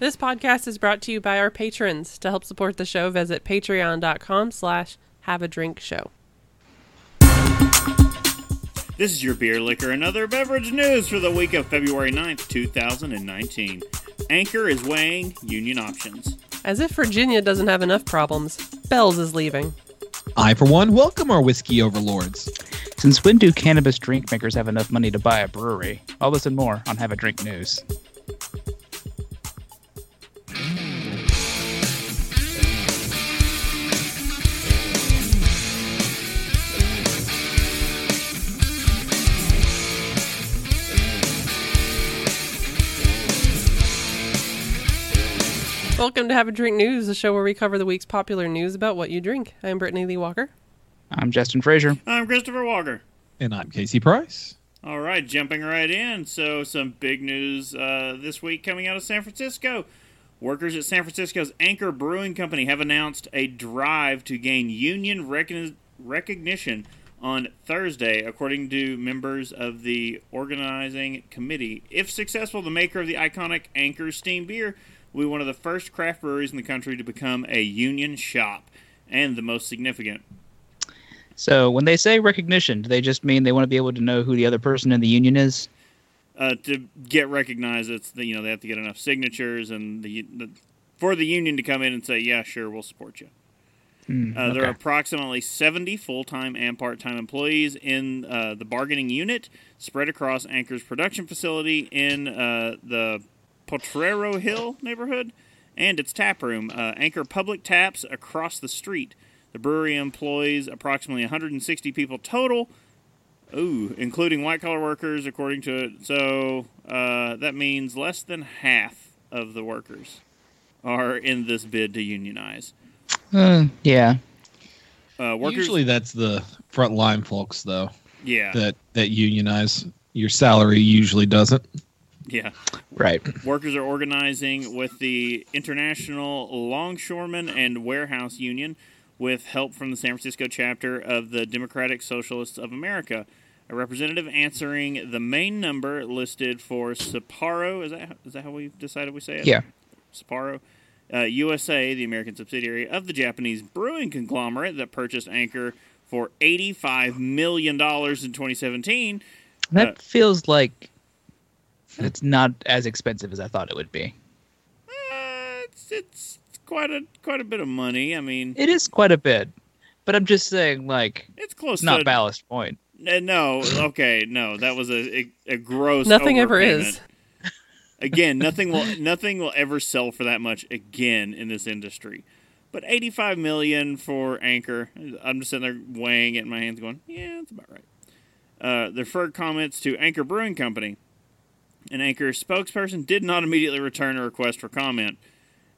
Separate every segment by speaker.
Speaker 1: This podcast is brought to you by our patrons. To help support the show, visit patreon.com slash have a drink show.
Speaker 2: This is your beer liquor and other beverage news for the week of February 9th, 2019. Anchor is weighing union options.
Speaker 1: As if Virginia doesn't have enough problems, Bell's is leaving.
Speaker 3: I, for one, welcome our whiskey overlords.
Speaker 4: Since when do cannabis drink makers have enough money to buy a brewery? All this and more on Have a Drink News.
Speaker 1: Welcome to Have a Drink News, the show where we cover the week's popular news about what you drink. I'm Brittany Lee Walker.
Speaker 4: I'm Justin Frazier.
Speaker 2: I'm Christopher Walker.
Speaker 3: And I'm Casey Price.
Speaker 2: All right, jumping right in. So, some big news uh, this week coming out of San Francisco. Workers at San Francisco's Anchor Brewing Company have announced a drive to gain union recogni- recognition on Thursday, according to members of the organizing committee. If successful, the maker of the iconic Anchor Steam beer will be one of the first craft breweries in the country to become a union shop and the most significant.
Speaker 4: So, when they say recognition, do they just mean they want to be able to know who the other person in the union is?
Speaker 2: uh, to get recognized, it's the, you know they have to get enough signatures and the, the for the union to come in and say, yeah, sure, we'll support you.
Speaker 4: Hmm,
Speaker 2: Uh, There are approximately 70 full time and part time employees in uh, the bargaining unit spread across Anchor's production facility in uh, the Potrero Hill neighborhood and its tap room. Uh, Anchor Public Taps across the street. The brewery employs approximately 160 people total. Ooh, including white collar workers, according to it. So uh, that means less than half of the workers are in this bid to unionize.
Speaker 4: Uh, yeah.
Speaker 2: Uh, workers,
Speaker 3: Usually that's the frontline folks, though,
Speaker 2: yeah,
Speaker 3: that, that unionize. Your salary usually doesn't.
Speaker 2: Yeah.
Speaker 4: Right.
Speaker 2: Workers are organizing with the International Longshoremen and Warehouse Union with help from the San Francisco chapter of the Democratic Socialists of America. A representative answering the main number listed for Sapporo. Is that is that how we decided we say it?
Speaker 4: Yeah.
Speaker 2: Sapporo. Uh, USA, the American subsidiary of the Japanese brewing conglomerate that purchased Anchor for $85 million in 2017.
Speaker 4: That
Speaker 2: Uh,
Speaker 4: feels like it's not as expensive as I thought it would be.
Speaker 2: Uh, it's, it's quite a quite a bit of money. I mean,
Speaker 4: It is quite a bit, but I'm just saying, like,
Speaker 2: it's close
Speaker 4: it's not
Speaker 2: to
Speaker 4: Ballast Point.
Speaker 2: Uh, no, okay, no, that was a a, a gross.
Speaker 1: Nothing ever is.
Speaker 2: Again, nothing will nothing will ever sell for that much again in this industry. But eighty five million for Anchor. I'm just sitting there weighing it in my hands, going, yeah, that's about right. Uh, the referred comments to Anchor Brewing Company. An Anchor spokesperson did not immediately return a request for comment.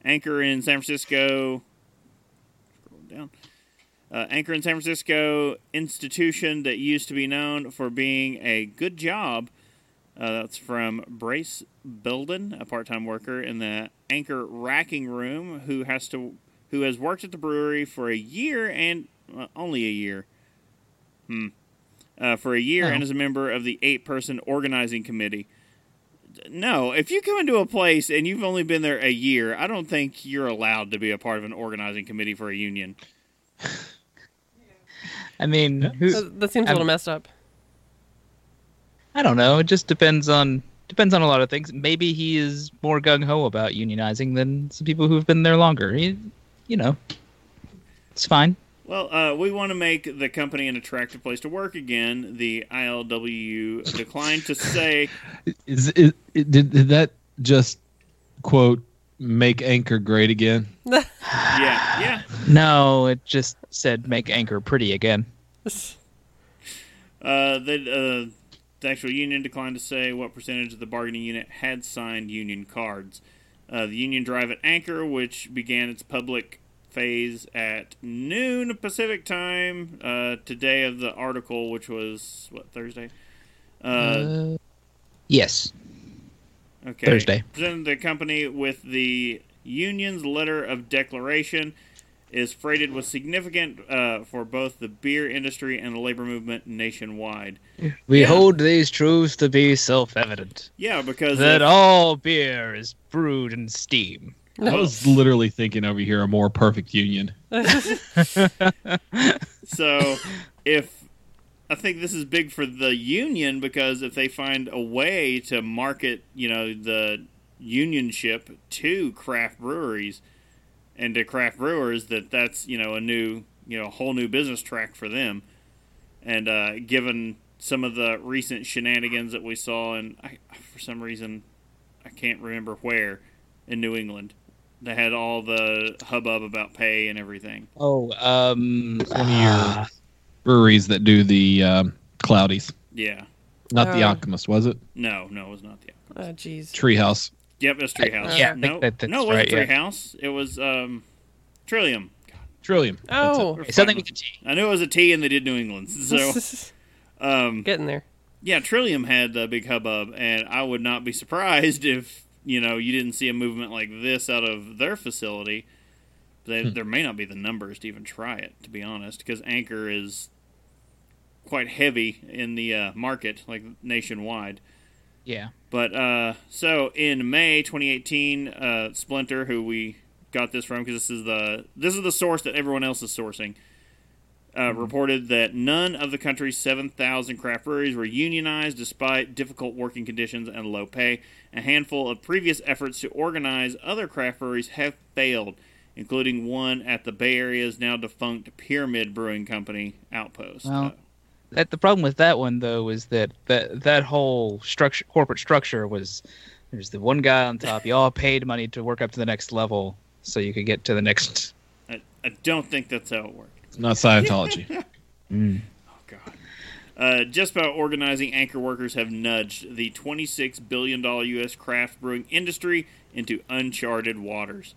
Speaker 2: Anchor in San Francisco. Scroll down. Uh, Anchor in San Francisco institution that used to be known for being a good job. Uh, that's from Brace Belden, a part-time worker in the Anchor racking room, who has to who has worked at the brewery for a year and uh, only a year. Hmm. Uh, for a year
Speaker 3: Oh.
Speaker 2: and is a member of the eight-person organizing committee. No, if you come into a place and you've only been there a year, I don't think you're allowed to be a part of an organizing committee for a union.
Speaker 4: I mean, who,
Speaker 1: That, that seems a
Speaker 4: I'm-
Speaker 1: little messed up.
Speaker 4: I don't know. It just depends on depends on a lot of things. Maybe he is more gung ho about unionizing than some people who have been there longer. He, you know, it's fine.
Speaker 2: Well, uh, we want to make the company an attractive place to work again. The ILWU declined to say.
Speaker 3: Is, is, did, did that just, quote, make Anchor great again?
Speaker 2: Yeah, yeah.
Speaker 4: No, it just said make Anchor pretty again.
Speaker 2: Uh, the, uh, the actual union declined to say what percentage of the bargaining unit had signed union cards. Uh, the union drive at Anchor, which began its public phase at noon Pacific time uh, today of the article, which was what Thursday. Uh,
Speaker 4: Uh, yes.
Speaker 2: Okay.
Speaker 4: Thursday.
Speaker 2: Presented the company with the union's letter of declaration is freighted with significant uh, for both the beer industry and the labor movement nationwide.
Speaker 4: We
Speaker 2: Yeah.
Speaker 4: hold these truths to be self-evident
Speaker 2: Yeah, because
Speaker 4: that
Speaker 2: if-
Speaker 4: all beer is brewed in steam.
Speaker 3: I was literally thinking over here a more perfect union.
Speaker 2: So, if I think this is big for the union because if they find a way to market, you know, the unionship to craft breweries and to craft brewers, that that's you know a new, you know, whole new business track for them. And uh, given some of the recent shenanigans that we saw, and I, for some reason, I can't remember where in New England, they had all the hubbub about pay and everything.
Speaker 4: Oh, um,
Speaker 3: One of your
Speaker 4: ah,
Speaker 3: breweries that do the um, Cloudies,
Speaker 2: Yeah.
Speaker 3: not the
Speaker 1: Oh.
Speaker 3: Alchemist, was it?
Speaker 2: No, no, it was not the. Alchemist.
Speaker 1: Oh, jeez.
Speaker 3: Treehouse.
Speaker 2: Yep, it's Treehouse.
Speaker 4: yeah,
Speaker 2: no,
Speaker 4: that- that's
Speaker 2: no, it wasn't
Speaker 4: right, yeah.
Speaker 2: Treehouse. It was um, Trillium.
Speaker 3: Trillium. That's it.
Speaker 1: Oh.
Speaker 2: We're
Speaker 4: something with the T.
Speaker 2: I knew it was a T, and they did New England. So, um,
Speaker 1: Getting there.
Speaker 2: yeah, Trillium had the big hubbub, and I would not be surprised if you know you didn't see a movement like this out of their facility. They,
Speaker 3: Hmm.
Speaker 2: There may not be the numbers to even try it, to be honest, because Anchor is quite heavy in the uh, market, like nationwide.
Speaker 4: Yeah.
Speaker 2: But uh, so in May 2018, uh, Splinter, who we got this from, because this is the this is the source that everyone else is sourcing, uh, reported that none of the country's 7,000 craft breweries were unionized despite difficult working conditions and low pay. A handful of previous efforts to organize other craft breweries have failed, including one at the Bay Area's now defunct Pyramid Brewing Company outpost.
Speaker 4: Well,
Speaker 2: Uh,
Speaker 4: That the problem with that one though is that that that whole structure, corporate structure, was there's the one guy on top. You all paid money to work up to the next level, so you could get to the next.
Speaker 2: I, I don't think that's how it worked.
Speaker 3: It's not Scientology.
Speaker 4: Mm.
Speaker 2: Oh God. Uh, just about organizing anchor workers have nudged the $26 billion U.S. craft brewing industry into uncharted waters.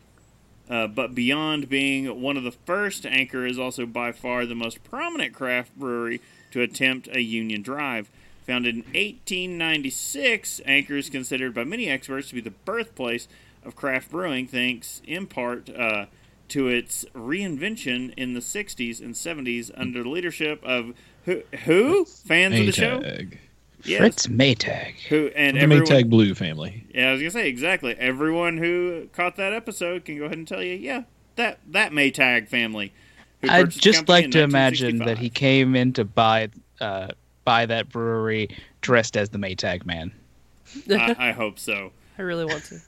Speaker 2: Uh, but beyond being one of the first, Anchor is also by far the most prominent craft brewery to attempt a union drive. Founded in 1896, Anchor is considered by many experts to be the birthplace of craft brewing, thanks in part uh, to its reinvention in the 60s and 70s under the leadership of who? who? Fans of the show? Yes.
Speaker 4: Fritz Maytag.
Speaker 2: Who and
Speaker 3: The
Speaker 2: everyone,
Speaker 3: Maytag Blue family.
Speaker 2: yeah, I was gonna say exactly. Everyone who caught that episode can go ahead and tell you, yeah, that that Maytag family.
Speaker 4: I'd just like to imagine that he came in to buy uh, buy that brewery dressed as the Maytag man.
Speaker 2: I, I hope so.
Speaker 1: I really want to.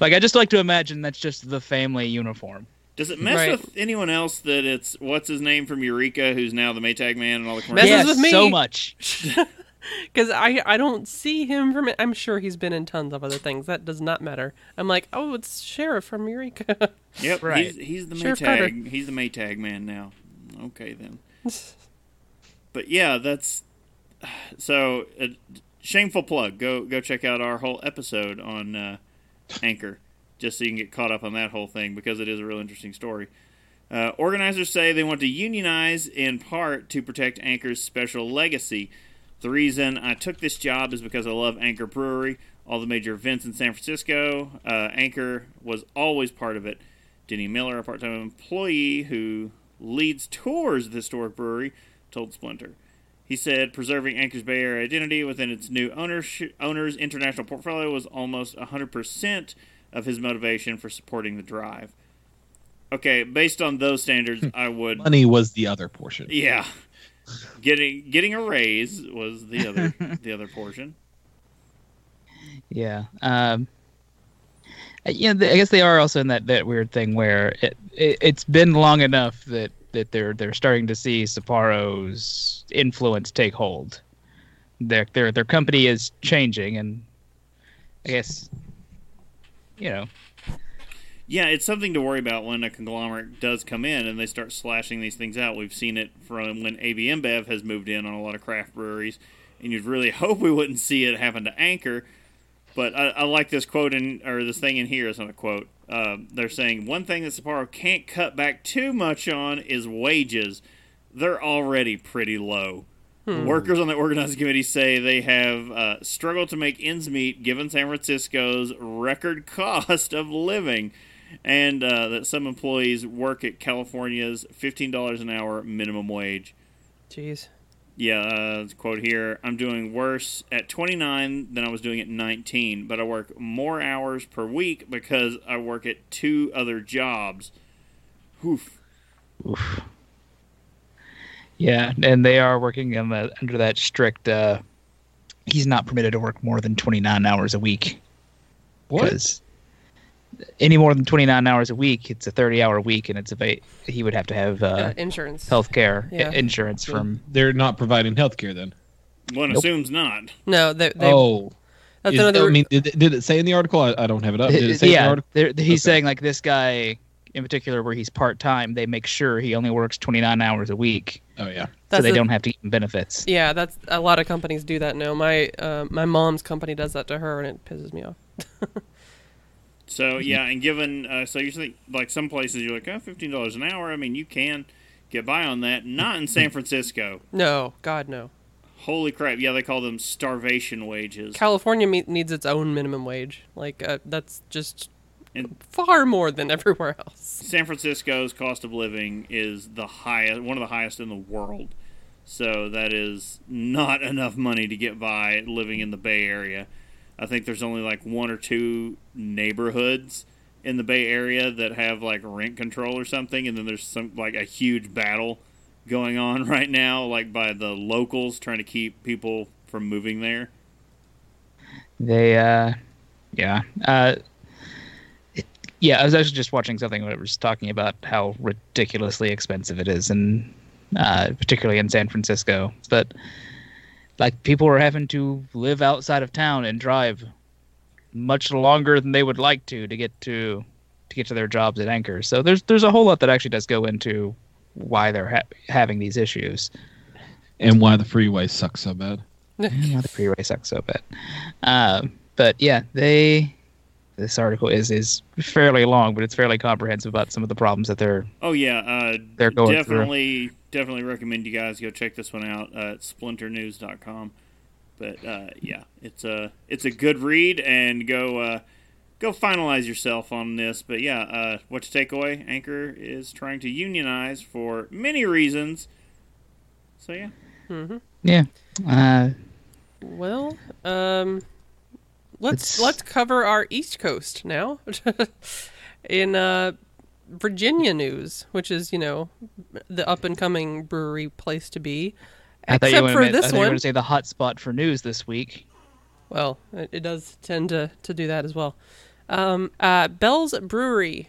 Speaker 4: Like I just like to imagine that's just the family uniform.
Speaker 2: Does it mess
Speaker 1: Right.
Speaker 2: with anyone else that it's what's his name from Eureka, who's now the Maytag man and all the
Speaker 1: Messes
Speaker 2: commercials?
Speaker 1: with me.
Speaker 4: so much.
Speaker 1: Because I, I don't see him from. I'm sure he's been in tons of other things. That does not matter. I'm like, oh, it's Sheriff from Eureka.
Speaker 2: Yep,
Speaker 4: Right.
Speaker 2: he's, he's the
Speaker 1: Sheriff Carter.
Speaker 2: Maytag. He's the Maytag man now. Okay then. But yeah, that's so. Uh, shameful plug. Go go check out our whole episode on uh, Anchor, just so you can get caught up on that whole thing because it is a real interesting story. Uh, organizers say they want to unionize in part to protect Anchor's special legacy. The reason I took this job is because I love Anchor Brewery, all the major events in San Francisco. Uh, Anchor was always part of it. Denny Miller, a part time employee who leads tours of the historic brewery, told Splinter. He said preserving Anchor's Bay Area identity within its new ownership, owner's international portfolio was almost 100% of his motivation for supporting the drive. Okay, based on those standards, I would.
Speaker 3: Money was the other portion.
Speaker 2: Yeah, getting getting a raise was the other the other portion.
Speaker 4: Yeah. Um, uh, you know, th- I guess they are also in that, that weird thing where it, it it's been long enough that, that they're they're starting to see Sapporo's influence take hold. Their their their company is changing, and I guess you know
Speaker 2: Yeah, it's something to worry about when a conglomerate does come in and they start slashing these things out. We've seen it from when AB InBev has moved in on a lot of craft breweries, and you'd really hope we wouldn't see it happen to Anchor. But I, I like this quote in or this thing in here is not a quote. Um, they're saying one thing that Sapporo can't cut back too much on is wages. They're already pretty low. Workers on the organizing committee say they have uh, struggled to make ends meet given San Francisco's record cost of living. and uh, that some employees work at California's $15 an hour minimum wage.
Speaker 1: Jeez.
Speaker 2: Yeah, uh, quote here I'm doing worse at 29 than I was doing at 19, but I work more hours per week because I work at two other jobs. Oof.
Speaker 4: Oof. Yeah, and they are working on the, under that strict. Uh, he's not permitted to work more than 29 hours a week.
Speaker 3: What?
Speaker 4: Because any more than 29 hours a week, it's a 30 hour week, and it's a he would have to have uh,
Speaker 1: Uh, insurance.
Speaker 4: health care
Speaker 1: Yeah.
Speaker 4: insurance from.
Speaker 3: They're not providing health care then.
Speaker 2: One
Speaker 4: Nope.
Speaker 2: assumes not.
Speaker 1: No, they, they,
Speaker 3: oh,
Speaker 1: that's
Speaker 3: is-
Speaker 1: another.
Speaker 3: I mean, did, did it say in the article? I, I don't have it up. Did it say in the
Speaker 4: yeah,
Speaker 3: article?
Speaker 4: he's
Speaker 3: Okay.
Speaker 4: saying like this guy in particular, where he's part time, they make sure he only works 29 hours a week,
Speaker 3: Oh yeah.
Speaker 4: so
Speaker 1: That's
Speaker 4: they
Speaker 1: the-
Speaker 4: don't have to give him benefits.
Speaker 1: yeah, that's a lot of companies do that now. My uh, my mom's company does that to her, and it pisses me off.
Speaker 2: So yeah, and given uh, so you think like some places you're like oh fifteen dollars an hour. I mean you can get by on that. Not in San Francisco.
Speaker 1: No, God no.
Speaker 2: Holy crap! Yeah, they call them starvation wages.
Speaker 1: California me- needs its own minimum wage. Like uh, that's just
Speaker 2: And-
Speaker 1: far more than everywhere else.
Speaker 2: San Francisco's cost of living is the highest, one of the highest in the world. So that is not enough money to get by living in the Bay Area. I think there's only like one or two neighborhoods in the Bay Area that have like rent control or something, and then there's some like a huge battle going on right now, like by the locals trying to keep people from moving there.
Speaker 4: They, uh, yeah, uh, it- yeah. I was actually just watching something where it was talking about how ridiculously expensive it is, and uh, particularly in San Francisco. But like people are having to live outside of town and drive much longer than they would like to to get to to get to their jobs at Anchor. So there's there's a whole lot that actually does go into why they're ha- having these issues.
Speaker 3: And why the freeway sucks so bad?
Speaker 4: And why the freeway sucks so bad. Um, but yeah, they. This article is is fairly long, but it's fairly comprehensive about some of the problems that they're.
Speaker 2: Oh yeah, uh,
Speaker 4: They're going through.
Speaker 2: definitely definitely recommend you guys go check this one out uh, at splinternews.com. But uh, yeah, it's a it's a good read and go uh, go finalize yourself on this. But yeah, uh, what to take away? Anchor is trying to unionize for many reasons. So yeah, Mm-hmm.
Speaker 4: Yeah. Uh,
Speaker 1: Well, um, let's
Speaker 4: It's-
Speaker 1: let's cover our East Coast now. In uh, Virginia news, which is you know the up and coming brewery place to be,
Speaker 4: I thought you
Speaker 1: except for
Speaker 4: I
Speaker 1: this
Speaker 4: you were
Speaker 1: one.
Speaker 4: going to say the hot spot for news this week.
Speaker 1: Well, it, it does tend to, to do that as well. Um, uh, Bell's Brewery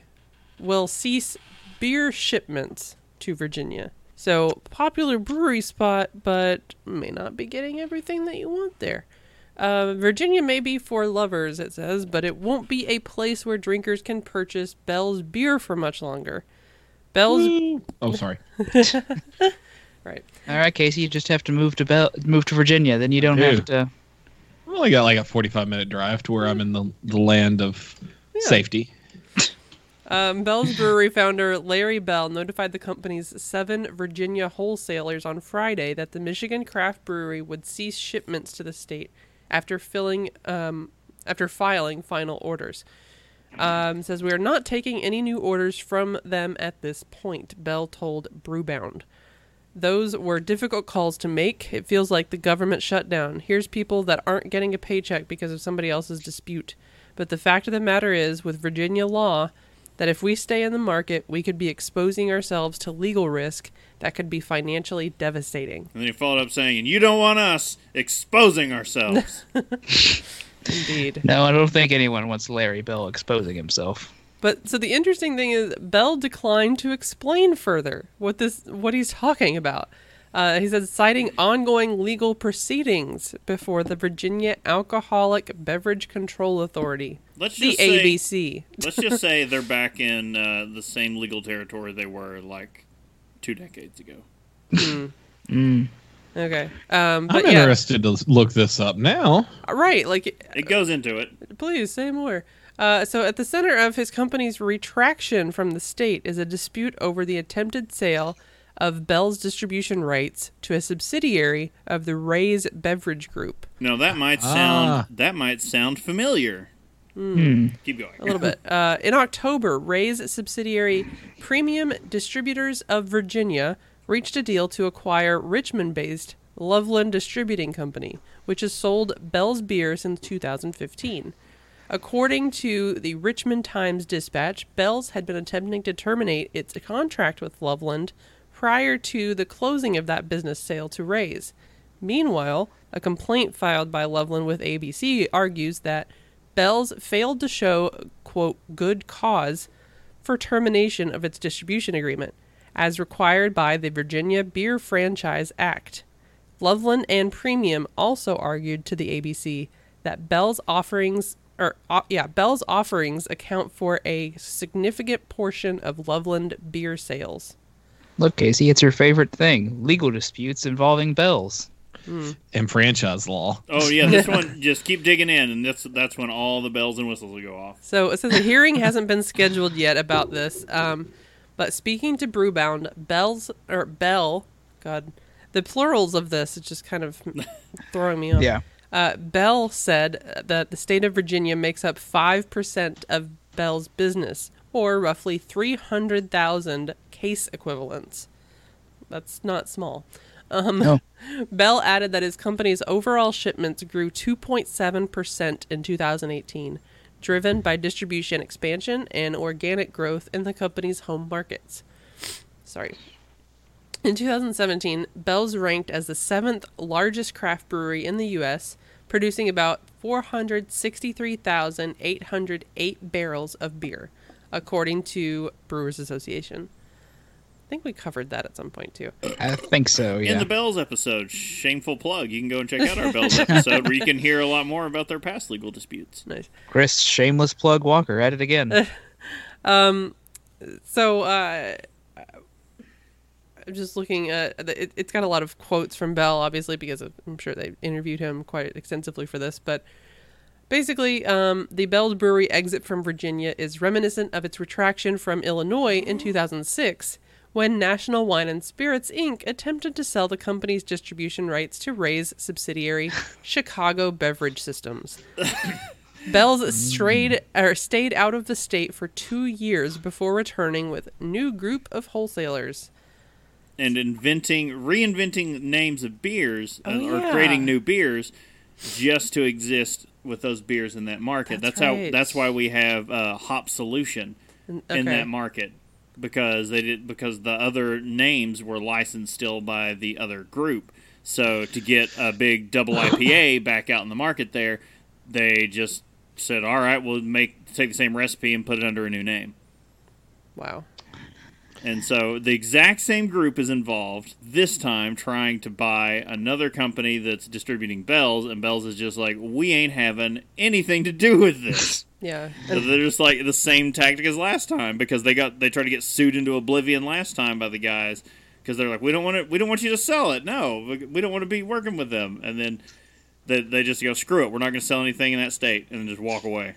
Speaker 1: will cease beer shipments to Virginia. So, popular brewery spot, but may not be getting everything that you want there. Uh, Virginia may be for lovers, it says, but it won't be a place where drinkers can purchase Bell's beer for much longer. Bell's.
Speaker 3: Oh, sorry.
Speaker 1: Right.
Speaker 4: All right, Casey, you just have to move to Bel- move to Virginia. Then you don't have to.
Speaker 3: I've only got like a 45 minute drive to where I'm in the, the land of safety.
Speaker 1: Um, Bell's Brewery founder Larry Bell notified the company's seven Virginia wholesalers on Friday that the Michigan craft brewery would cease shipments to the state after filling um, after filing final orders. Um, says we are not taking any new orders from them at this point. Bell told Brewbound. Those were difficult calls to make. It feels like the government shut down. Here's people that aren't getting a paycheck because of somebody else's dispute. But the fact of the matter is, with Virginia law, that if we stay in the market, we could be exposing ourselves to legal risk that could be financially devastating.
Speaker 2: and then he followed up saying, "And you don't want us exposing ourselves."
Speaker 1: Indeed.
Speaker 4: No, I don't think anyone wants Larry Bell exposing himself.
Speaker 1: But so the interesting thing is, Bell declined to explain further what this what he's talking about. Uh, he says, citing ongoing legal proceedings before the Virginia Alcoholic Beverage Control Authority,
Speaker 2: Let's
Speaker 1: the
Speaker 2: just say,
Speaker 1: ABC.
Speaker 2: let's just say they're back in uh, the same legal territory they were like two decades ago.
Speaker 4: Mm.
Speaker 1: Okay. Um, but
Speaker 3: I'm
Speaker 1: yeah,
Speaker 3: interested to look this up now.
Speaker 1: right. Like
Speaker 2: It goes into it.
Speaker 1: Please say more. Uh, so, at the center of his company's retraction from the state is a dispute over the attempted sale of Bell's distribution rights to a subsidiary of the Ray's Beverage Group.
Speaker 2: Now that might sound
Speaker 3: Ah.
Speaker 2: that might sound familiar.
Speaker 4: Hmm.
Speaker 2: Keep going.
Speaker 1: a little bit. Uh, in October, Ray's subsidiary Premium Distributors of Virginia reached a deal to acquire Richmond based Loveland Distributing Company, which has sold Bell's beer since 2015. According to the Richmond Times Dispatch, Bell's had been attempting to terminate its contract with Loveland prior to the closing of that business sale to Ray's. Meanwhile, a complaint filed by Loveland with ABC argues that Bell's failed to show, quote, good cause for termination of its distribution agreement, as required by the Virginia Beer Franchise Act. Loveland and Premium also argued to the ABC that Bell's offerings or uh, yeah, Bell's offerings account for a significant portion of Loveland beer sales.
Speaker 4: Look, Casey, it's your favorite thing: legal disputes involving bells.
Speaker 3: and franchise law.
Speaker 2: Oh yeah, this one just keep digging in, and that's that's when all the bells and whistles will go off.
Speaker 1: So it says a hearing hasn't been scheduled yet about this. Um, but speaking to Brewbound, Bell's or Bell, God, the plurals of this is just kind of throwing me off.
Speaker 4: Yeah.
Speaker 1: Uh, Bell said that the state of Virginia makes up 5% of Bell's business, or roughly 300,000 case equivalents. That's not small. Um,
Speaker 4: No.
Speaker 1: Bell added that his company's overall shipments grew 2.7% in 2018, driven by distribution expansion and organic growth in the company's home markets. Sorry. In 2017, Bell's ranked as the seventh largest craft brewery in the U.S., producing about 463,808 barrels of beer, according to Brewers Association. I think we covered that at some point too.
Speaker 4: I think so.
Speaker 2: In the Bells episode, shameful plug, you can go and check out our Bells episode where you can hear a lot more about their past legal disputes.
Speaker 1: Nice.
Speaker 4: Chris, shameless plug Walker at it again.
Speaker 1: um, So, uh, I'm just looking at it, it's got a lot of quotes from Bell, obviously, because of, I'm sure they interviewed him quite extensively for this. But basically, um, the Bell's Brewery exit from Virginia is reminiscent of its retraction from Illinois in 2006, when National Wine and Spirits Inc. attempted to sell the company's distribution rights to Ray's subsidiary, Chicago Beverage Systems. Bell's strayed or stayed out of the state for two years before returning with new group of wholesalers.
Speaker 2: And inventing, reinventing names of beers uh,
Speaker 1: Oh,
Speaker 2: or creating new beers just to exist with those beers in that market.
Speaker 1: That's
Speaker 2: That's,
Speaker 1: right.
Speaker 2: how. That's why we have uh, Hop Solution
Speaker 1: And-
Speaker 2: in
Speaker 1: okay.
Speaker 2: that market because they did because the other names were licensed still by the other group. So to get a big double IPA back out in the market there, they just said, "All right, we'll make take the same recipe and put it under a new name."
Speaker 1: Wow.
Speaker 2: And so the exact same group is involved this time trying to buy another company that's distributing Bells, and Bells is just like, we ain't having anything to do with this.
Speaker 1: Yeah.
Speaker 2: so they're just like the same tactic as last time because they got they tried to get sued into oblivion last time by the guys because they're like, we don't want to, we don't want you to sell it. No, we don't want to be working with them. And then they, they just go, screw it, we're not going to sell anything in that state, and then just walk away.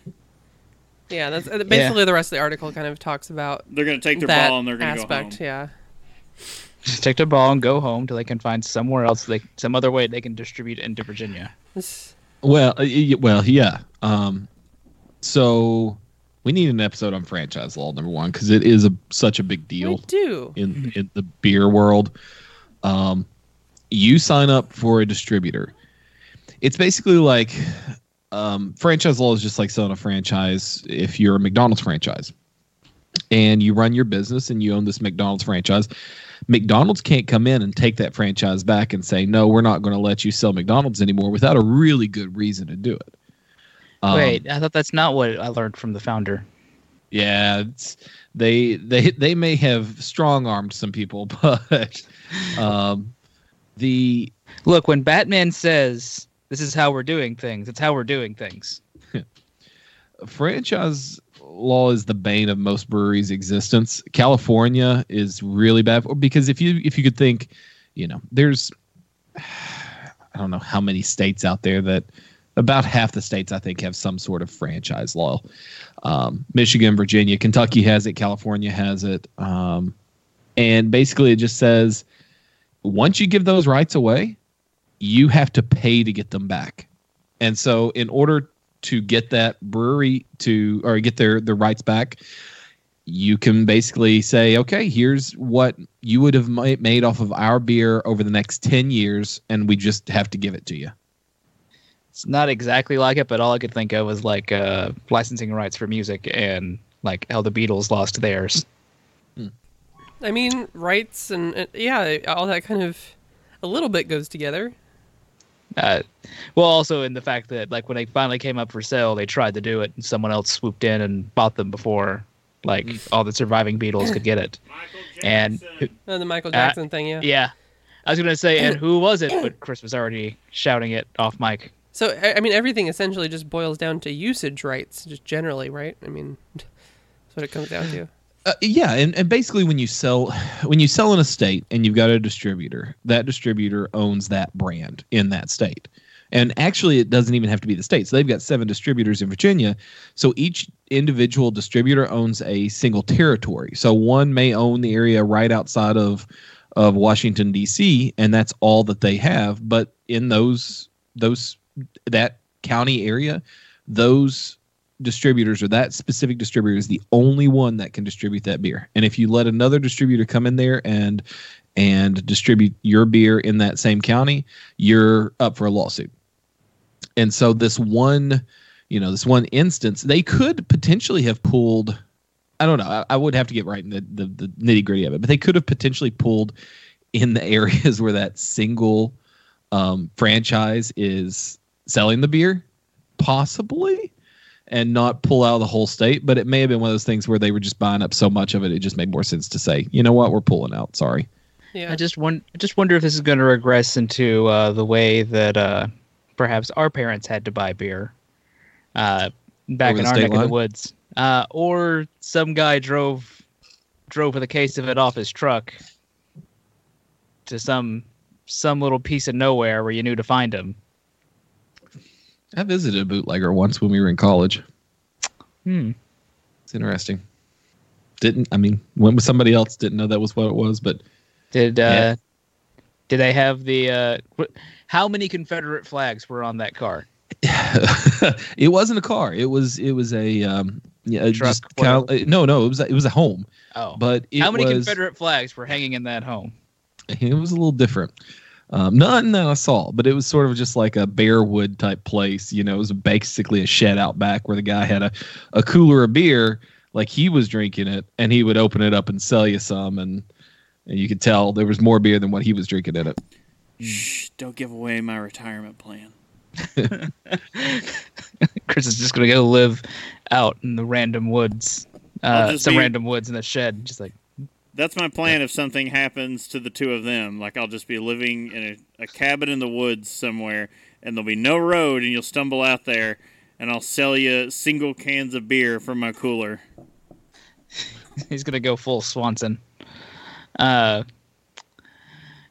Speaker 1: Yeah, that's basically the rest of the article kind of talks about
Speaker 2: They're going to take their ball and they're going to go home.
Speaker 1: Yeah.
Speaker 4: Just take their ball and go home till they can find somewhere else, they some other way they can distribute into Virginia.
Speaker 3: Well, well, yeah. Um, so we need an episode on franchise law number one because it is a such a big
Speaker 1: I
Speaker 3: deal
Speaker 1: do.
Speaker 3: in in the beer world. Um, you sign up for a distributor. It's basically like um, franchise law is just like selling a franchise if you're a McDonald's franchise and you run your business and you own this McDonald's franchise. McDonald's can't come in and take that franchise back and say, no, we're not going to let you sell McDonald's anymore without a really good reason to do it. Um,
Speaker 4: Wait, I thought that's not what I learned from the founder.
Speaker 3: yeah, it's, they they they may have strong armed some people, but um, the
Speaker 4: Look, when Batman says this is how we're doing things, it's how we're doing things.
Speaker 3: franchise law is the bane of most breweries' existence. California is really bad for, because if you if you could think, you know, there's I don't know how many states out there that about half the states I think have some sort of franchise law. Um, Michigan, Virginia, Kentucky has it, California has it, um, and basically it just says once you give those rights away, you have to pay to get them back. And so, in order to get that brewery to or get their their rights back, you can basically say, okay, here's what you would have made off of our beer over the next ten years, and we just have to give it to you.
Speaker 4: It's not exactly like it, but all I could think of was like uh, licensing rights for music and like how the Beatles lost theirs.
Speaker 1: I mean, rights and uh, yeah, all that kind of a little bit goes together.
Speaker 4: Uh, well, also in the fact that like when they finally came up for sale, they tried to do it, and someone else swooped in and bought them before like all the surviving Beatles could get it. And
Speaker 1: Uh, the Michael
Speaker 4: Uh,
Speaker 1: Jackson thing, yeah.
Speaker 4: yeah, I was gonna say, and who was it? But Chris was already shouting it off mic.
Speaker 1: So I I mean, everything essentially just boils down to usage rights, just generally, right? I mean, that's what it comes down to.
Speaker 3: Uh, yeah, and, and basically when you sell when you sell in a state and you've got a distributor, that distributor owns that brand in that state. And actually it doesn't even have to be the state. So they've got seven distributors in Virginia. So each individual distributor owns a single territory. So one may own the area right outside of of Washington DC and that's all that they have, but in those those that county area, those distributors or that specific distributor is the only one that can distribute that beer. And if you let another distributor come in there and and distribute your beer in that same county, you're up for a lawsuit. And so this one, you know, this one instance, they could potentially have pulled I don't know. I, I would have to get right in the, the, the nitty gritty of it, but they could have potentially pulled in the areas where that single um, franchise is selling the beer, possibly and not pull out the whole state. But it may have been one of those things where they were just buying up so much of it, it just made more sense to say, you know what, we're pulling out. Sorry.
Speaker 1: Yeah.
Speaker 4: I just won- I just wonder if this is going to regress into uh, the way that uh, perhaps our parents had to buy beer uh, back in
Speaker 3: the
Speaker 4: our
Speaker 3: state
Speaker 4: neck of the woods, uh, or some guy drove drove with a case of it off his truck to some some little piece of nowhere where you knew to find him.
Speaker 3: I visited a bootlegger once when we were in college.
Speaker 4: Hmm.
Speaker 3: It's interesting. Didn't I mean went with somebody else? Didn't know that was what it was, but
Speaker 4: Did uh,
Speaker 3: Yeah.
Speaker 4: did they have the uh, how many Confederate flags were on that car?
Speaker 3: it wasn't a car. It was it was a um yeah
Speaker 4: Truck,
Speaker 3: just of, no no it was a, it was a home,
Speaker 4: Oh,
Speaker 3: but it
Speaker 4: how many
Speaker 3: was,
Speaker 4: Confederate flags were hanging in that home?
Speaker 3: It was a little different. Um, none that I saw, but it was sort of just like a bare wood type place. You know, it was basically a shed out back where the guy had a, a cooler of beer, like he was drinking it, and he would open it up and sell you some, and, and you could tell there was more beer than what he was drinking in it.
Speaker 2: Shh, don't give away my retirement plan.
Speaker 4: Chris is just gonna go live out in the random woods, uh, some
Speaker 2: be-
Speaker 4: random woods in the shed, just like
Speaker 2: That's my plan if something happens to the two of them. Like I'll just be living in a, a cabin in the woods somewhere, and there'll be no road, and you'll stumble out there, and I'll sell you single cans of beer from my cooler.
Speaker 4: he's gonna go full Swanson. Uh,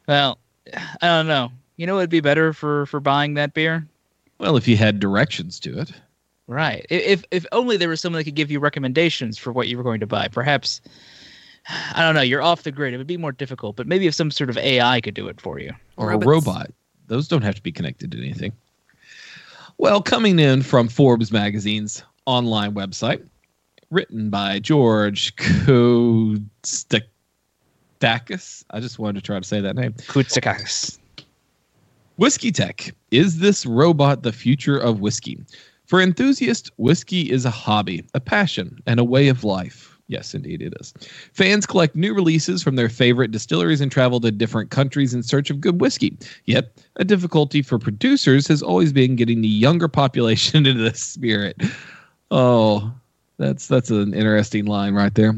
Speaker 4: well, I don't know. You know, it'd be better for for buying that beer.
Speaker 3: Well, if you had directions to it,
Speaker 4: Right. If if only there was someone that could give you recommendations for what you were going to buy. Perhaps I don't know. You're off the grid. It would be more difficult, but maybe if some sort of AI could do it for you.
Speaker 3: or
Speaker 1: Robots.
Speaker 3: a robot. Those don't have to be connected to anything. Well, coming in from Forbes magazine's online website, written by George Kostakakis. I just wanted to try to say that name.
Speaker 4: Koutsakakis.
Speaker 3: Whiskey Tech. Is this robot the future of whiskey? For enthusiasts, whiskey is a hobby, a passion, and a way of life. Yes, indeed it is. Fans collect new releases from their favorite distilleries and travel to different countries in search of good whiskey. Yet, a difficulty for producers has always been getting the younger population into the spirit. Oh, that's that's an interesting line right there.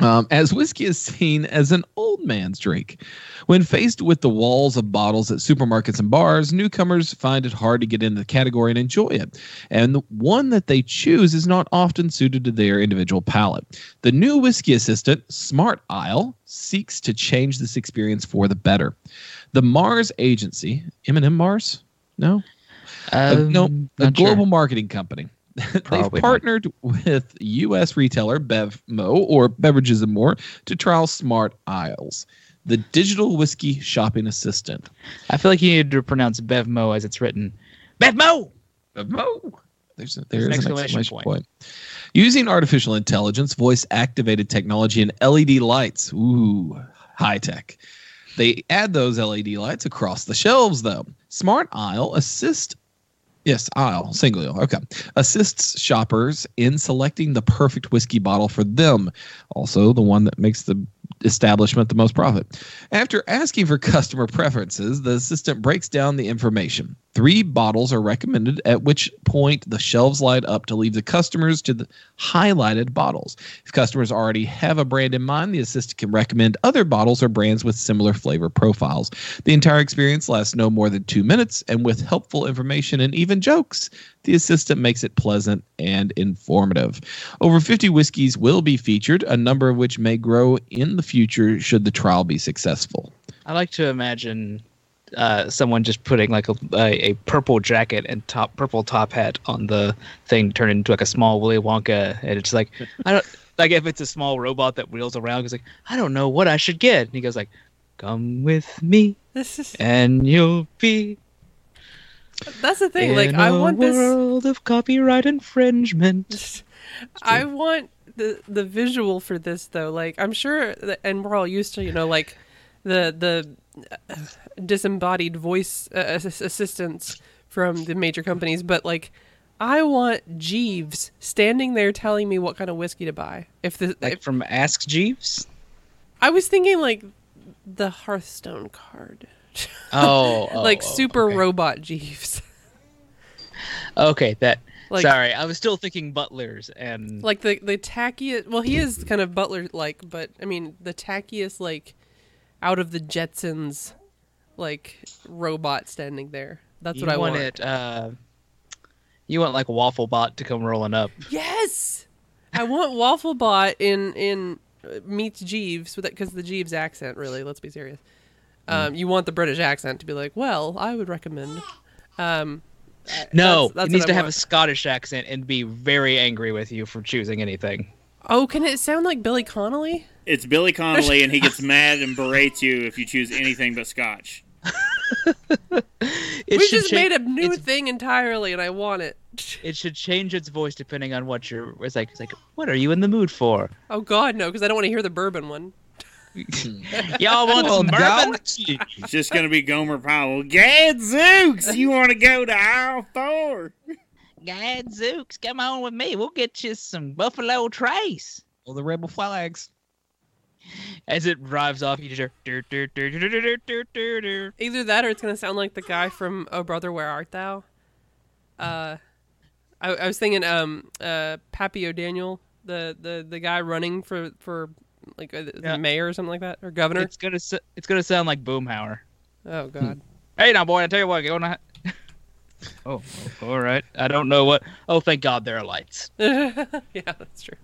Speaker 3: Um, as whiskey is seen as an old man's drink. When faced with the walls of bottles at supermarkets and bars, newcomers find it hard to get into the category and enjoy it. And the one that they choose is not often suited to their individual palate. The new whiskey assistant, Smart Aisle, seeks to change this experience for the better. The Mars agency, M&M Mars? No? Uh, no, a
Speaker 4: not sure.
Speaker 3: global marketing company. They've
Speaker 4: Probably not.
Speaker 3: partnered with U.S. retailer BevMo or Beverages and More to trial Smart Aisles, the digital whiskey shopping assistant.
Speaker 4: I feel like you need to pronounce Bevmo as it's written. Bevmo.
Speaker 3: BevMo. There's, a,
Speaker 4: There's
Speaker 3: there's
Speaker 4: an
Speaker 3: an
Speaker 4: exclamation
Speaker 3: exclamation
Speaker 4: point.
Speaker 3: point. Using artificial intelligence, voice activated technology, and LED lights. Ooh, high tech. They add those LED lights across the shelves, though. Smart Aisle assist. Yes, aisle, single. Okay. Assists shoppers in selecting the perfect whiskey bottle for them. Also, the one that makes the establishment the most profit. After asking for customer preferences, the assistant breaks down the information. Three bottles are recommended, at which point the shelves light up to leave the customers to the highlighted bottles. If customers already have a brand in mind, the assistant can recommend other bottles or brands with similar flavor profiles. The entire experience lasts no more than two minutes, and with helpful information and even jokes, the assistant makes it pleasant and informative. Over 50 whiskeys will be featured, a number of which may grow in the future should the trial be successful.
Speaker 4: I like to imagine uh, someone just putting like a, a, a purple jacket and top purple top hat on the thing, turn into like a small Willy Wonka, and it's like I don't like if it's a small robot that wheels around. He's like, I don't know what I should get, and he goes like, "Come with me, and you'll be
Speaker 1: that's the thing.
Speaker 4: in
Speaker 1: Like I want this.
Speaker 4: world of copyright infringement."
Speaker 1: I want the the visual for this though. Like I'm sure, that, and we're all used to you know like the the uh, disembodied voice uh, assistants from the major companies, but like I want Jeeves standing there telling me what kind of whiskey to buy. If the
Speaker 4: Like
Speaker 1: if,
Speaker 4: from Ask Jeeves.
Speaker 1: I was thinking like the Hearthstone card,
Speaker 4: Oh, oh,
Speaker 1: like
Speaker 4: oh,
Speaker 1: super
Speaker 4: okay.
Speaker 1: robot Jeeves,
Speaker 4: Okay, that.
Speaker 1: like
Speaker 4: sorry, I was still thinking butlers and
Speaker 1: like the the tackiest. Well, he is kind of butler like, but I mean the tackiest like out of the Jetsons like robot standing there. That's
Speaker 4: you
Speaker 1: what I
Speaker 4: want,
Speaker 1: want.
Speaker 4: it. Uh, you want like Wafflebot to come rolling up.
Speaker 1: Yes, I want Wafflebot in in uh, meets Jeeves with because the Jeeves accent. Really, let's be serious. Um, you want the British accent to be like, well, I would recommend. Um,
Speaker 4: No,
Speaker 1: That's- that's
Speaker 4: it needs to
Speaker 1: I
Speaker 4: have
Speaker 1: want.
Speaker 4: a Scottish accent and be very angry with you for choosing anything.
Speaker 1: oh, can it sound like Billy Connolly?
Speaker 2: It's Billy Connolly, and he gets mad and berates you if you choose anything but Scotch.
Speaker 4: It
Speaker 1: we just
Speaker 4: cha-
Speaker 1: made a new thing entirely, and I want it.
Speaker 4: It should change its voice depending on what you're. It's like, it's like, what are you in the mood for?
Speaker 1: Oh God, no, because I don't want to hear the bourbon one.
Speaker 4: Y'all want
Speaker 3: well,
Speaker 4: some bourbon?
Speaker 2: It's just gonna be Gomer Pyle. Gadzooks, you want to go to aisle four?
Speaker 4: Gadzooks, come on with me. We'll get you some Buffalo Trace.
Speaker 3: All the rebel flags.
Speaker 4: As it drives off, you just hear.
Speaker 1: Either that, or it's gonna sound like the guy from Oh Brother, Where Art Thou? Uh, I, I was thinking, um, uh, Pappy O'Daniel, the the the guy running for for like uh, the
Speaker 4: Yeah.
Speaker 1: mayor or something like that, or governor.
Speaker 4: It's gonna. s- It's gonna sound like Boomhauer.
Speaker 1: oh God.
Speaker 4: Hey now, boy, I tell you what, going to. Oh, oh, all right. I don't know what. Oh, thank God there are lights.
Speaker 1: yeah, that's true.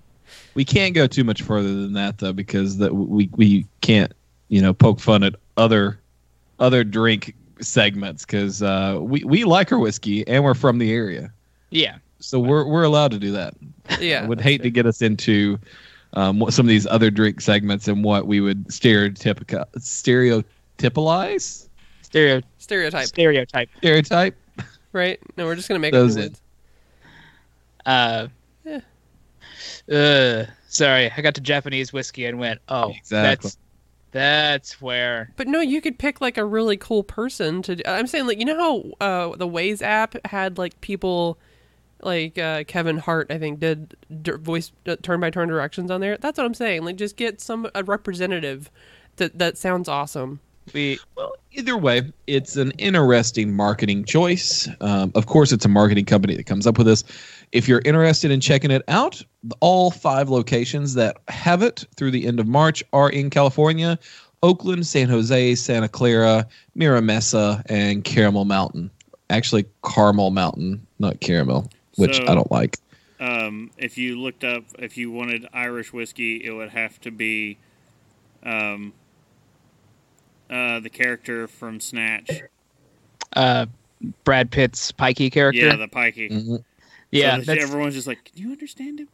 Speaker 3: We can't go too much further than that though, because that we we can't you know poke fun at other other drink segments because uh, we we like our whiskey and we're from the area,
Speaker 4: Yeah.
Speaker 3: so we're we're allowed to do that.
Speaker 1: Yeah,
Speaker 3: I would hate
Speaker 1: true.
Speaker 3: to get us into um, what some of these other drink segments and what we would stereotypical stereotypalize
Speaker 4: Stereo
Speaker 1: stereotype,
Speaker 4: stereotype.
Speaker 3: stereotype.
Speaker 1: right? No, we're just gonna make
Speaker 3: Those
Speaker 1: up new
Speaker 3: in.
Speaker 4: Uh.
Speaker 1: Yeah.
Speaker 4: Uh. Sorry, I got to Japanese whiskey and went. Oh,
Speaker 3: Exactly.
Speaker 4: that's that's where.
Speaker 1: But no, you could pick like a really cool person to. I'm saying like you know how uh, the Waze app had like people like uh, Kevin Hart I think did d- voice turn by turn directions on there. That's what I'm saying. Like just get some a representative that that sounds awesome.
Speaker 4: We
Speaker 3: Well, either way, it's an interesting marketing choice. Um, of course, it's a marketing company that comes up with this. If you're interested in checking it out, all five locations that have it through the end of March are in California Oakland, San Jose, Santa Clara, Mira Mesa, and Caramel Mountain. Actually, Caramel Mountain, not Caramel, which
Speaker 2: So-
Speaker 3: I don't like.
Speaker 2: Um, if you looked up, if you wanted Irish whiskey, it would have to be um, uh, the character from Snatch.
Speaker 4: uh Brad Pitt's pikey character.
Speaker 2: Yeah, the pikey.
Speaker 3: Mhm.
Speaker 4: Yeah,
Speaker 2: so that
Speaker 4: that's,
Speaker 2: everyone's just like, can you understand him?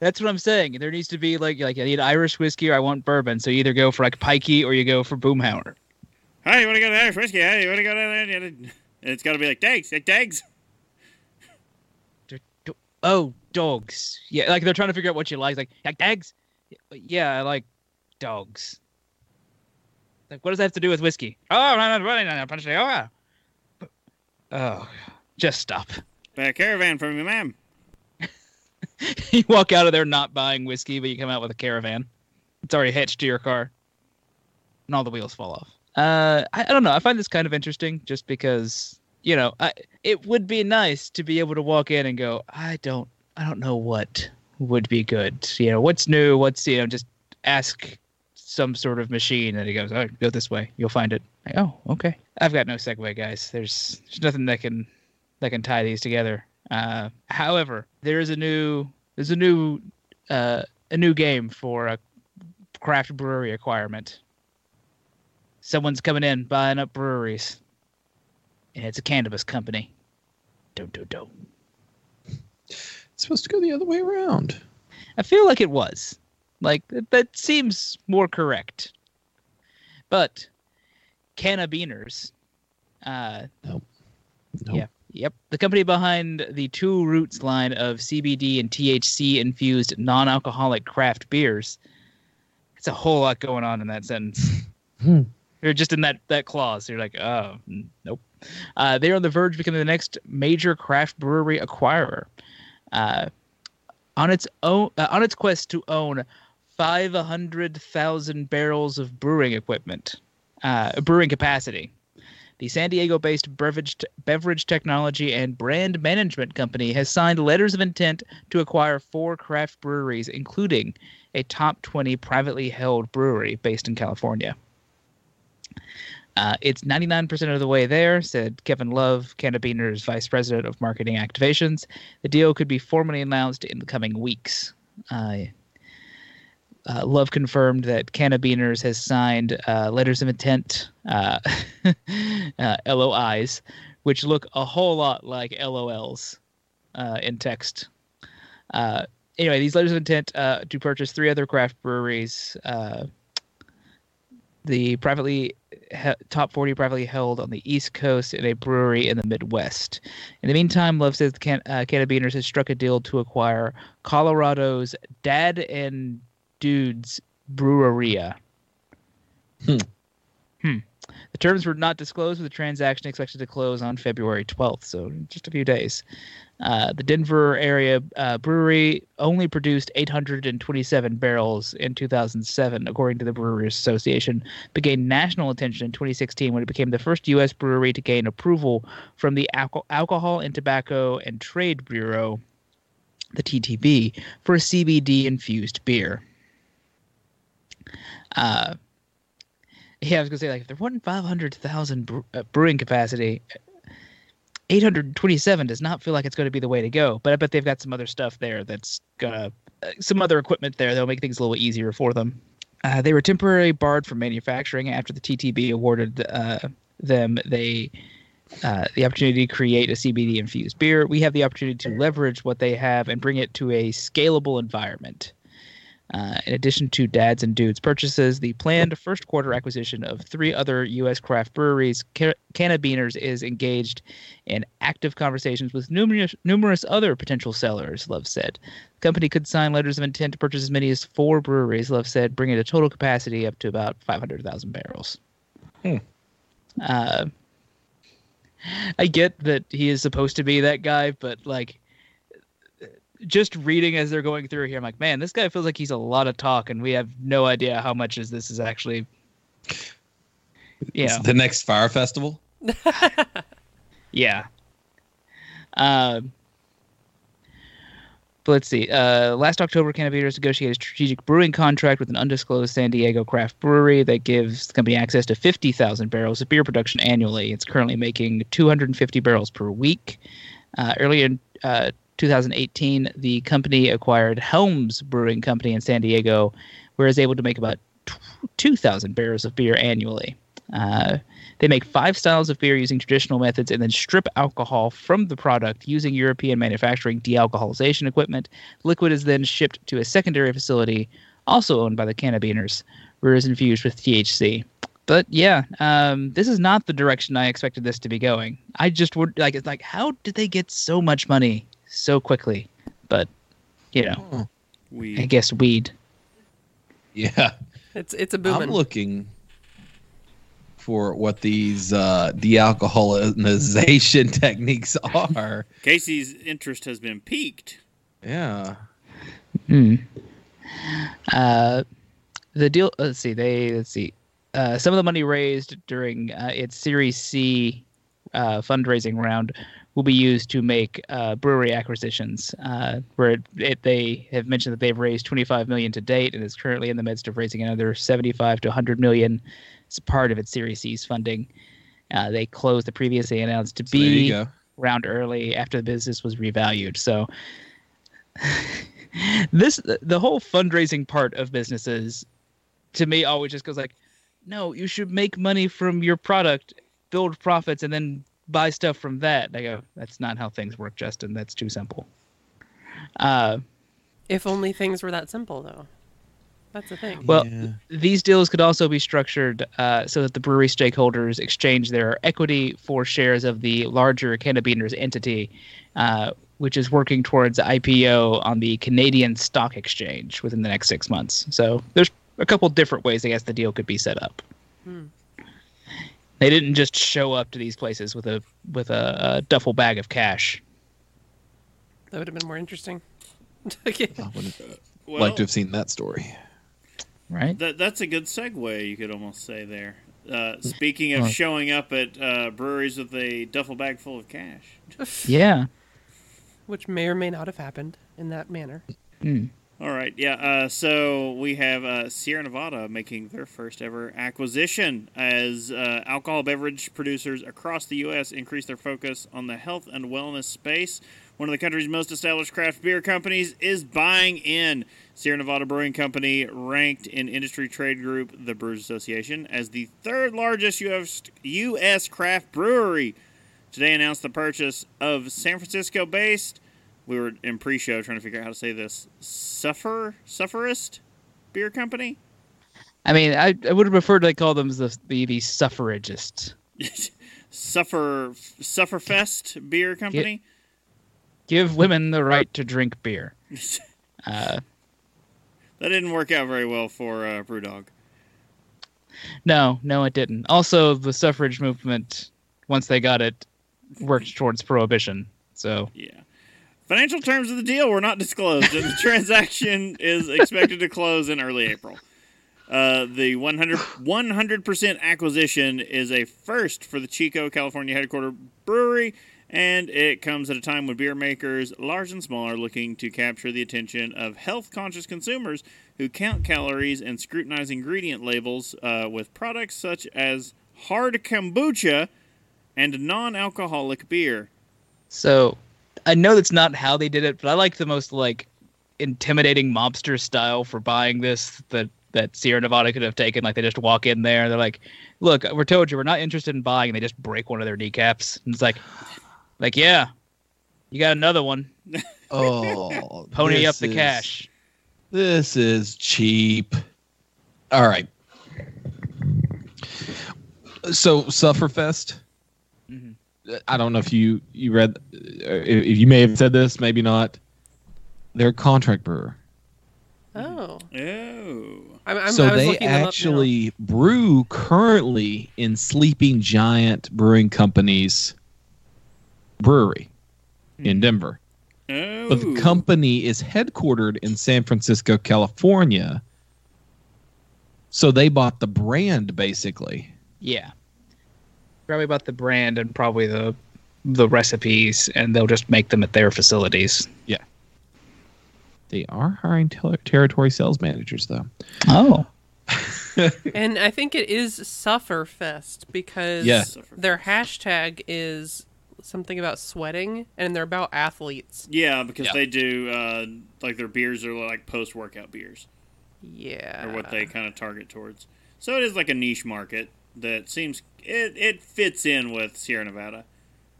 Speaker 4: that's what I'm saying. There needs to be like like I need Irish whiskey or I want bourbon. So you either go for like pikey or you go for Boomhauer.
Speaker 2: Hey, you want to go to Irish whiskey? Hey, you want to go to? And it's got to be like, thanks, like, thanks.
Speaker 4: oh, dogs. Yeah, like they're trying to figure out what you like. Like, like dogs. Yeah, I like dogs. Like, what does that have to do with whiskey? Oh, no, no, no, no, punch. Oh, oh, just stop.
Speaker 2: Buy a caravan for you, ma'am.
Speaker 4: you walk out of there not buying whiskey, but you come out with a caravan. It's already hitched to your car, and all the wheels fall off. Uh, I, I don't know. I find this kind of interesting, just because you know, I, it would be nice to be able to walk in and go, I don't, I don't know what would be good. You know, what's new? What's you know, just ask some sort of machine, and he goes, "Oh, go this way, you'll find it." Like, oh, okay. I've got no segue, guys. There's, there's nothing that can that can tie these together. Uh, however, there is a new there's a new uh, a new game for a craft brewery acquirement. Someone's coming in buying up breweries, and it's a cannabis company. Do do do.
Speaker 3: It's supposed to go the other way around.
Speaker 4: I feel like it was. Like that, seems more correct. But Cannabiniers, uh,
Speaker 3: Nope.
Speaker 4: Yeah. Yep. The company behind the Two Roots line of CBD and THC infused non alcoholic craft beers. It's a whole lot going on in that sentence.
Speaker 3: Hmm.
Speaker 4: You're just in that, that clause. You're like, oh, nope. Uh, they're on the verge of becoming the next major craft brewery acquirer. Uh, on its own, uh, on its quest to own 500,000 barrels of brewing equipment, uh, brewing capacity. The San Diego based beverage, beverage technology and brand management company has signed letters of intent to acquire four craft breweries, including a top 20 privately held brewery based in California. Uh, it's 99% of the way there, said Kevin Love, Cannabinier's vice president of marketing activations. The deal could be formally announced in the coming weeks. Uh, uh, Love confirmed that Cannabiniers has signed uh, letters of intent, uh, uh, LOIs, which look a whole lot like LOLs uh, in text. Uh, anyway, these letters of intent uh, to purchase three other craft breweries. Uh, the privately he- top 40 privately held on the East Coast and a brewery in the Midwest. In the meantime, Love says the can- uh, Cannabiniers has struck a deal to acquire Colorado's Dad and Dudes Breweria.
Speaker 3: Hmm.
Speaker 4: Hmm. The terms were not disclosed, with the transaction expected to close on February 12th, so just a few days. Uh, the Denver area uh, brewery only produced 827 barrels in 2007, according to the Brewers Association, but gained national attention in 2016 when it became the first U.S. brewery to gain approval from the Alco- Alcohol and Tobacco and Trade Bureau, the TTB, for a CBD infused beer. Uh, yeah, I was gonna say like if they're wanting 500,000 bre- uh, brewing capacity, 827 does not feel like it's going to be the way to go. But I bet they've got some other stuff there that's gonna uh, some other equipment there that'll make things a little easier for them. Uh, they were temporarily barred from manufacturing after the TTB awarded uh, them they the opportunity to create a CBD infused beer. We have the opportunity to leverage what they have and bring it to a scalable environment. Uh, in addition to Dads and Dudes purchases, the planned first quarter acquisition of three other U.S. craft breweries, Ca- Cannabiniers is engaged in active conversations with numerous numerous other potential sellers. Love said, the company could sign letters of intent to purchase as many as four breweries. Love said, bringing the total capacity up to about five hundred thousand barrels.
Speaker 3: Hmm.
Speaker 4: Uh, I get that he is supposed to be that guy, but like just reading as they're going through here, I'm like, man, this guy feels like he's a lot of talk, and we have no idea how much is this is actually. Yeah,
Speaker 3: the next fire festival.
Speaker 4: yeah. Um, but let's see. Uh, last October, Cannabiniers negotiated a strategic brewing contract with an undisclosed San Diego craft brewery that gives the company access to 50,000 barrels of beer production annually. It's currently making 250 barrels per week. Uh, earlier in uh, 2018, the company acquired Helms Brewing Company in San Diego, where it's able to make about 2,000 barrels of beer annually. Uh, they make five styles of beer using traditional methods and then strip alcohol from the product using European manufacturing dealcoholization equipment. Liquid is then shipped to a secondary facility, also owned by the Cannabiniers, where it is infused with THC. But yeah, um, this is not the direction I expected this to be going. I just would like it's like, how did they get so much money so quickly? but you know,
Speaker 3: Oh,
Speaker 4: I guess weed.
Speaker 3: yeah.
Speaker 1: It's it's a
Speaker 3: boom.
Speaker 1: I'm
Speaker 3: looking for what these uh, de-alcoholization techniques are.
Speaker 2: Casey's interest has been piqued.
Speaker 3: Yeah.
Speaker 4: Hmm. Uh, the deal. Let's see. They let's see. Uh, some of the money raised during uh, its Series C uh, fundraising round will be used to make uh, brewery acquisitions. Uh, where it, it, they have mentioned that they've raised 25 million to date and is currently in the midst of raising another 75 to 100 million as part of its Series C's funding. Uh, they closed the previously announced to
Speaker 3: So
Speaker 4: be round early after the business was revalued. So this the whole fundraising part of businesses to me always just goes like, no, you should make money from your product, build profits, and then buy stuff from that. I go, that's not how things work, Justin. That's too simple. Uh,
Speaker 1: if only things were that simple, though. That's the thing.
Speaker 4: Well,
Speaker 3: Yeah.
Speaker 4: these deals could also be structured uh, so that the brewery stakeholders exchange their equity for shares of the larger Cannabiniers entity, uh, which is working towards IPO on the Canadian Stock Exchange within the next six months. So there's a couple different ways I guess the deal could be set up.
Speaker 1: Hmm.
Speaker 4: They didn't just show up to these places with a with a, a duffel bag of cash.
Speaker 1: that would have been more interesting. Okay.
Speaker 3: I would have
Speaker 2: Well,
Speaker 3: liked to have seen that story.
Speaker 4: Right?
Speaker 2: that, that's a good segue, you could almost say there. Uh, speaking of showing up at uh, breweries with a duffel bag full of cash.
Speaker 4: Yeah.
Speaker 1: Which may or may not have happened in that manner.
Speaker 4: Hmm.
Speaker 2: All right, yeah. Uh, so we have uh, Sierra Nevada making their first ever acquisition as uh, alcohol beverage producers across the U.S. increase their focus on the health and wellness space. One of the country's most established craft beer companies is buying in. Sierra Nevada Brewing Company ranked in industry trade group the Brewers Association as the third largest US, U.S. craft brewery. Today announced the purchase of San Francisco-based we were in pre-show trying to figure out how to say this. Suffer Sufferist beer company.
Speaker 4: I mean, I, I would have preferred to call them the the, the suffragists.
Speaker 2: Suffer Sufferfest beer company.
Speaker 4: Give women the right to drink beer. Uh,
Speaker 2: that didn't work out very well for uh, BrewDog.
Speaker 4: no, no, it didn't. Also, the suffrage movement, once they got it, worked towards prohibition. So,
Speaker 2: Yeah. Financial terms of the deal were not disclosed, and the transaction is expected to close in early April. Uh, the 100 percent acquisition is a first for the Chico, California headquartered brewery, and it comes at a time when beer makers, large and small, are looking to capture the attention of health-conscious consumers who count calories and scrutinize ingredient labels uh, with products such as hard kombucha and non-alcoholic beer.
Speaker 4: so I know that's not how they did it, but I like the most like intimidating mobster style for buying this that that Sierra Nevada could have taken. Like they just walk in there, and they're like, "Look, we're told you we're not interested in buying," and they just break one of their kneecaps, and it's like, like yeah, you got another one.
Speaker 3: Oh,
Speaker 4: Pony up the
Speaker 3: is-
Speaker 4: cash.
Speaker 3: This is cheap. All right. So Sufferfest. I don't know if you you read, uh, if you may have said this, maybe not. They're a contract brewer,
Speaker 1: Oh.
Speaker 2: Oh.
Speaker 1: I'm, I'm,
Speaker 3: so
Speaker 1: I was
Speaker 3: they
Speaker 1: looking up
Speaker 3: actually brew currently in Sleeping Giant Brewing Company's brewery in Denver.
Speaker 2: Oh.
Speaker 3: But the company is headquartered in San Francisco, California. So they bought the brand basically.
Speaker 4: Yeah. Probably about the brand and probably the the recipes, and they'll just make them at their facilities. Yeah.
Speaker 3: They are hiring ter- territory sales managers though.
Speaker 4: Oh.
Speaker 1: And I think it is Sufferfest because
Speaker 3: Yeah.
Speaker 1: their hashtag is something about sweating and they're about athletes.
Speaker 2: Yeah, because
Speaker 3: Yeah.
Speaker 2: they do uh, like their beers are like post workout beers,
Speaker 1: Yeah.
Speaker 2: or what they kind of target towards. So it is like a niche market that seems it it fits in with Sierra Nevada,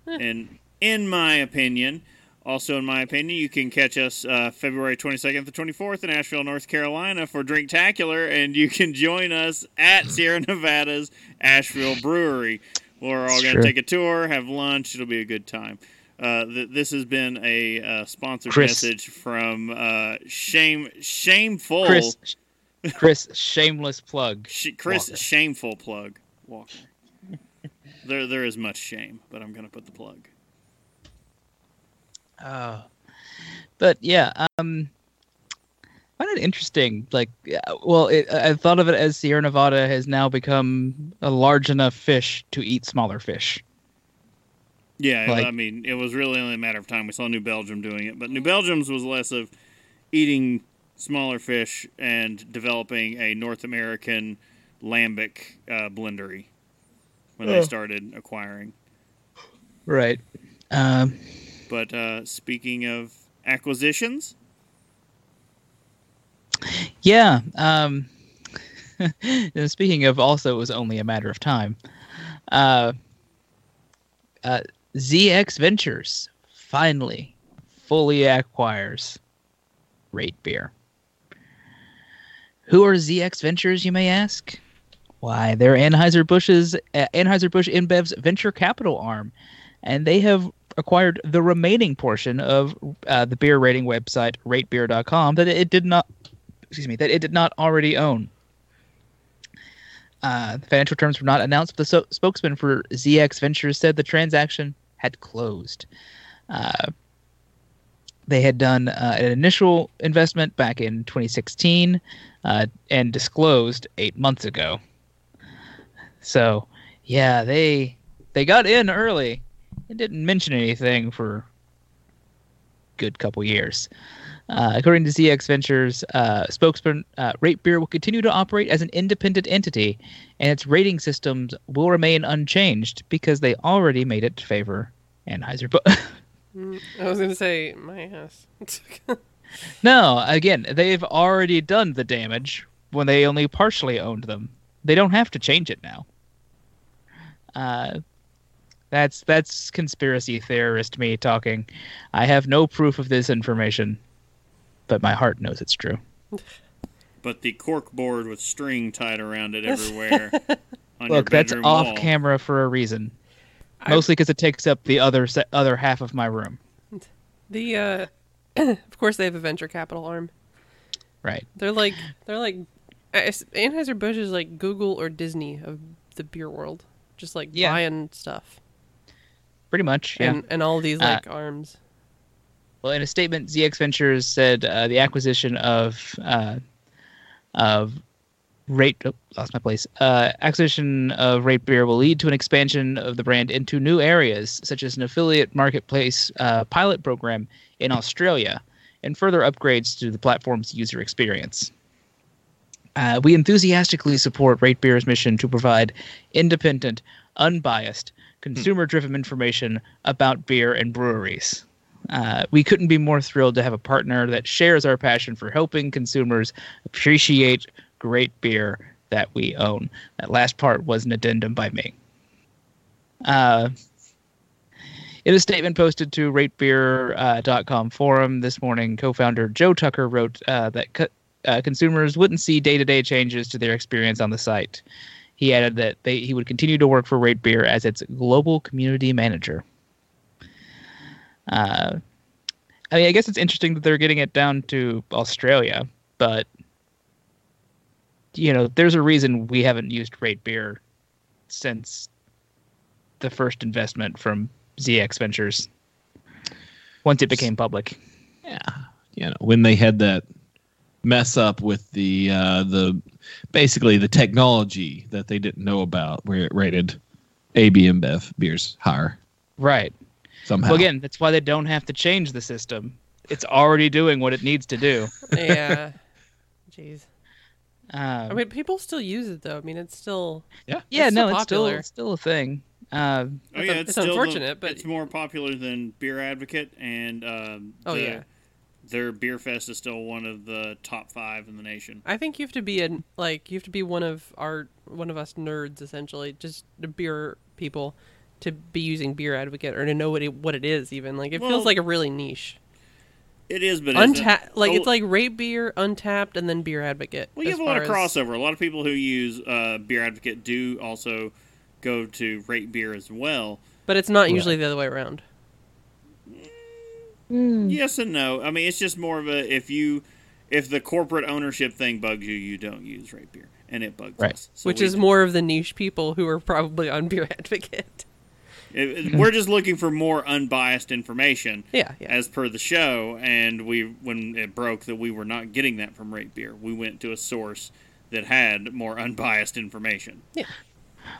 Speaker 2: and in my opinion. Also, in my opinion, you can catch us uh, February 22nd to 24th in Asheville, North Carolina for Drinktacular, and you can join us at Sierra Nevada's Asheville Brewery. We're all going to take a tour, have lunch. It'll be a good time. Uh, th- this has been a uh, sponsored
Speaker 4: Chris.
Speaker 2: message from uh, Shame Shameful
Speaker 4: Chris, Chris, shameless plug.
Speaker 2: Sh- Chris
Speaker 4: Walker.
Speaker 2: Shameful plug Walker. There there is much shame, but I'm gonna put the plug.
Speaker 4: Oh. But yeah, um, I find it interesting. Like, well, it, I I thought of it as Sierra Nevada has now become a large enough fish to eat smaller fish.
Speaker 2: Yeah,
Speaker 4: Like-
Speaker 2: I mean, it was really only a matter of time. We saw New Belgium doing it, but New Belgium's was less of eating smaller fish and developing a North American lambic uh, blendery when they
Speaker 4: Oh.
Speaker 2: started acquiring.
Speaker 4: Right. Um,
Speaker 2: But uh, speaking of acquisitions,
Speaker 4: yeah. Um, and speaking of, also, it was only a matter of time. Uh, uh, ZX Ventures finally fully acquires Rate Beer. Who are ZX Ventures, you may ask? Why, they're Anheuser-Busch's uh, Anheuser-Busch InBev's venture capital arm, and they have acquired the remaining portion of uh, the beer rating website ratebeer.com that it did not excuse me that it did not already own. Uh, the financial terms were not announced, but the so- spokesman for ZX Ventures said the transaction had closed. Uh, they had done uh, an initial investment back in 2016 uh, and disclosed eight months ago. So, yeah, they they got in early and didn't mention anything for a good couple years. Uh, according to ZX Ventures uh, spokesman, uh, Rate Beer will continue to operate as an independent entity, and its rating systems will remain unchanged because they already made it favor Anheuser. But
Speaker 1: Mm, I was gonna say my ass.
Speaker 4: no, again, they've already done the damage when they only partially owned them. They don't have to change it now. Uh, that's that's conspiracy theorist me talking. I have no proof of this information, but my heart knows it's true.
Speaker 2: but the cork board with string tied around it everywhere on your
Speaker 4: Look, that's
Speaker 2: bedroom
Speaker 4: off
Speaker 2: wall.
Speaker 4: camera for a reason.
Speaker 1: I-
Speaker 4: Mostly because it takes up the other se- other half of my room.
Speaker 1: the uh, of course they have a venture capital arm.
Speaker 4: Right.
Speaker 1: They're like they're like Anheuser Busch is like Google or Disney of the beer world, just like
Speaker 4: Yeah.
Speaker 1: buying stuff
Speaker 4: Pretty much. Yeah.
Speaker 1: and and all these
Speaker 4: Uh,
Speaker 1: like arms.
Speaker 4: Well, in a statement, ZX Ventures said uh, the acquisition of uh, of Rate oh, lost my place. Uh, acquisition of Rate Beer will lead to an expansion of the brand into new areas, such as an affiliate marketplace uh, pilot program in Australia, and further upgrades to the platform's user experience. Uh, we enthusiastically support Rate Beer's mission to provide independent, unbiased, consumer-driven information about beer and breweries. Uh, we couldn't be more thrilled to have a partner that shares our passion for helping consumers appreciate great beer that we own. That last part was an addendum by me. Uh, in a statement posted to ratebeer.com forum this morning, co-founder Joe Tucker wrote uh, that co- uh, consumers wouldn't see day-to-day changes to their experience on the site. He added that they, he would continue to work for Rate Beer as its global community manager. Uh, I mean, I guess it's interesting that they're getting it down to Australia, but you know, there's a reason we haven't used Rate Beer since the first investment from ZX Ventures. Once it became public,
Speaker 3: Yeah, you know when they had that mess up with the uh, the basically the technology that they didn't know about, where it rated AB InBev beers higher
Speaker 4: right?
Speaker 3: somehow.
Speaker 4: Well, again, that's why they don't have to change the system. It's already doing what it needs to do.
Speaker 1: yeah. Jeez.
Speaker 4: Um,
Speaker 1: I mean, people still use it though. I mean, it's still
Speaker 4: yeah,
Speaker 1: it's
Speaker 4: no,
Speaker 1: still
Speaker 4: it's still
Speaker 1: popular.
Speaker 4: it's still a thing. Uh,
Speaker 2: Oh
Speaker 1: It's
Speaker 2: yeah, it's,
Speaker 1: it's
Speaker 2: still the-
Speaker 1: unfortunate, but-
Speaker 2: it's more popular than Beer Advocate, and um,
Speaker 1: Oh,
Speaker 2: the-
Speaker 1: yeah.
Speaker 2: Their beer fest is still one of the top five in the nation.
Speaker 1: I think you have to be a like you have to be one of our one of us nerds essentially, just the beer people, to be using Beer Advocate or to know what it what it is. Even like it
Speaker 2: Well,
Speaker 1: feels like a really niche.
Speaker 2: It is, but
Speaker 1: Untappd, like
Speaker 2: oh,
Speaker 1: it's like Rate Beer, Untappd, and then Beer Advocate.
Speaker 2: Well, you have a lot of
Speaker 1: far as-
Speaker 2: crossover. A lot of people who use uh, Beer Advocate do also go to Rate Beer as well.
Speaker 1: but it's not usually the other way around. Mm.
Speaker 2: Yes and no. I mean, it's just more of a if you if the corporate ownership thing bugs you, you don't use rate beer, and it bugs
Speaker 4: Right.
Speaker 2: us. So
Speaker 1: Which is
Speaker 2: do.
Speaker 1: more of the niche people who are probably on Beer Advocate.
Speaker 2: It- it- we're just looking for more unbiased information.
Speaker 1: Yeah, yeah.
Speaker 2: As per the show, and we when it broke that we were not getting that from Rate Beer, we went to a source that had more unbiased information.
Speaker 4: Yeah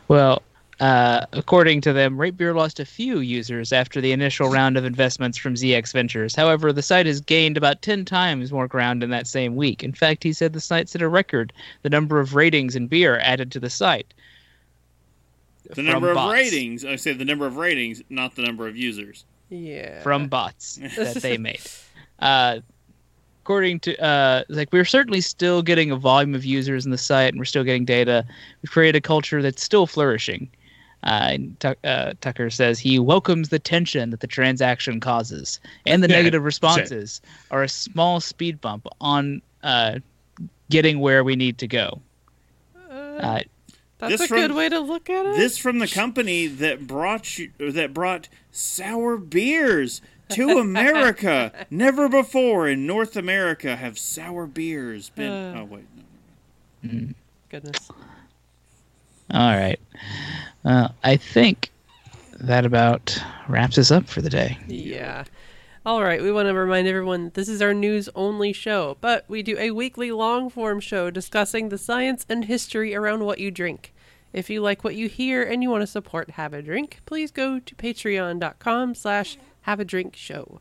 Speaker 4: well, uh, according to them, Rate Beer lost a few users after the initial round of investments from ZX Ventures. However, the site has gained about 10 times more ground in that same week. In fact, he said the site set a record the number of ratings and beer added to the site.
Speaker 2: The
Speaker 4: From
Speaker 2: number of ratings, I say the number of ratings, not the number of users.
Speaker 1: Yeah.
Speaker 4: from bots that they made. Uh, according to uh, like we're certainly still getting a volume of users in the site, and we're still getting data. We've created a culture that's still flourishing. Uh, and Tuck- uh, Tucker says he welcomes the tension that the transaction causes, and the
Speaker 3: Yeah,
Speaker 4: negative
Speaker 3: sure.
Speaker 4: responses are a small speed bump on uh, getting where we need to go. Uh,
Speaker 1: That's
Speaker 2: This
Speaker 1: a
Speaker 2: from-
Speaker 1: good way to look at it.
Speaker 2: This from the company that brought you that brought sour beers to America. Never before in North America have sour beers been.
Speaker 1: Uh.
Speaker 2: oh wait, no.
Speaker 1: Goodness.
Speaker 4: all right, uh, I think that about wraps us up for the day.
Speaker 1: Yeah. All right, we want to remind everyone this is our news only show, but we do a weekly long form show discussing the science and history around what you drink. If you like what you hear and you want to support Have a Drink, please go to patreon.com slash have a drink show.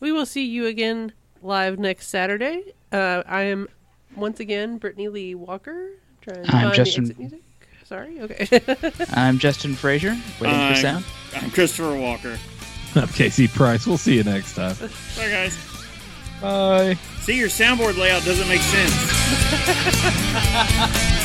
Speaker 1: We will see you again live next Saturday. Uh, I am once again Brittany Lee Walker. Trying to
Speaker 4: I'm
Speaker 1: find
Speaker 4: Justin-
Speaker 1: the exit music. Sorry, okay.
Speaker 4: I'm Justin Frazier, waiting
Speaker 2: I'm-
Speaker 4: for sound.
Speaker 2: I'm Christopher Walker.
Speaker 3: I'm Casey Price. We'll see you next time.
Speaker 2: Bye guys.
Speaker 4: Bye.
Speaker 2: See your soundboard layout doesn't make sense.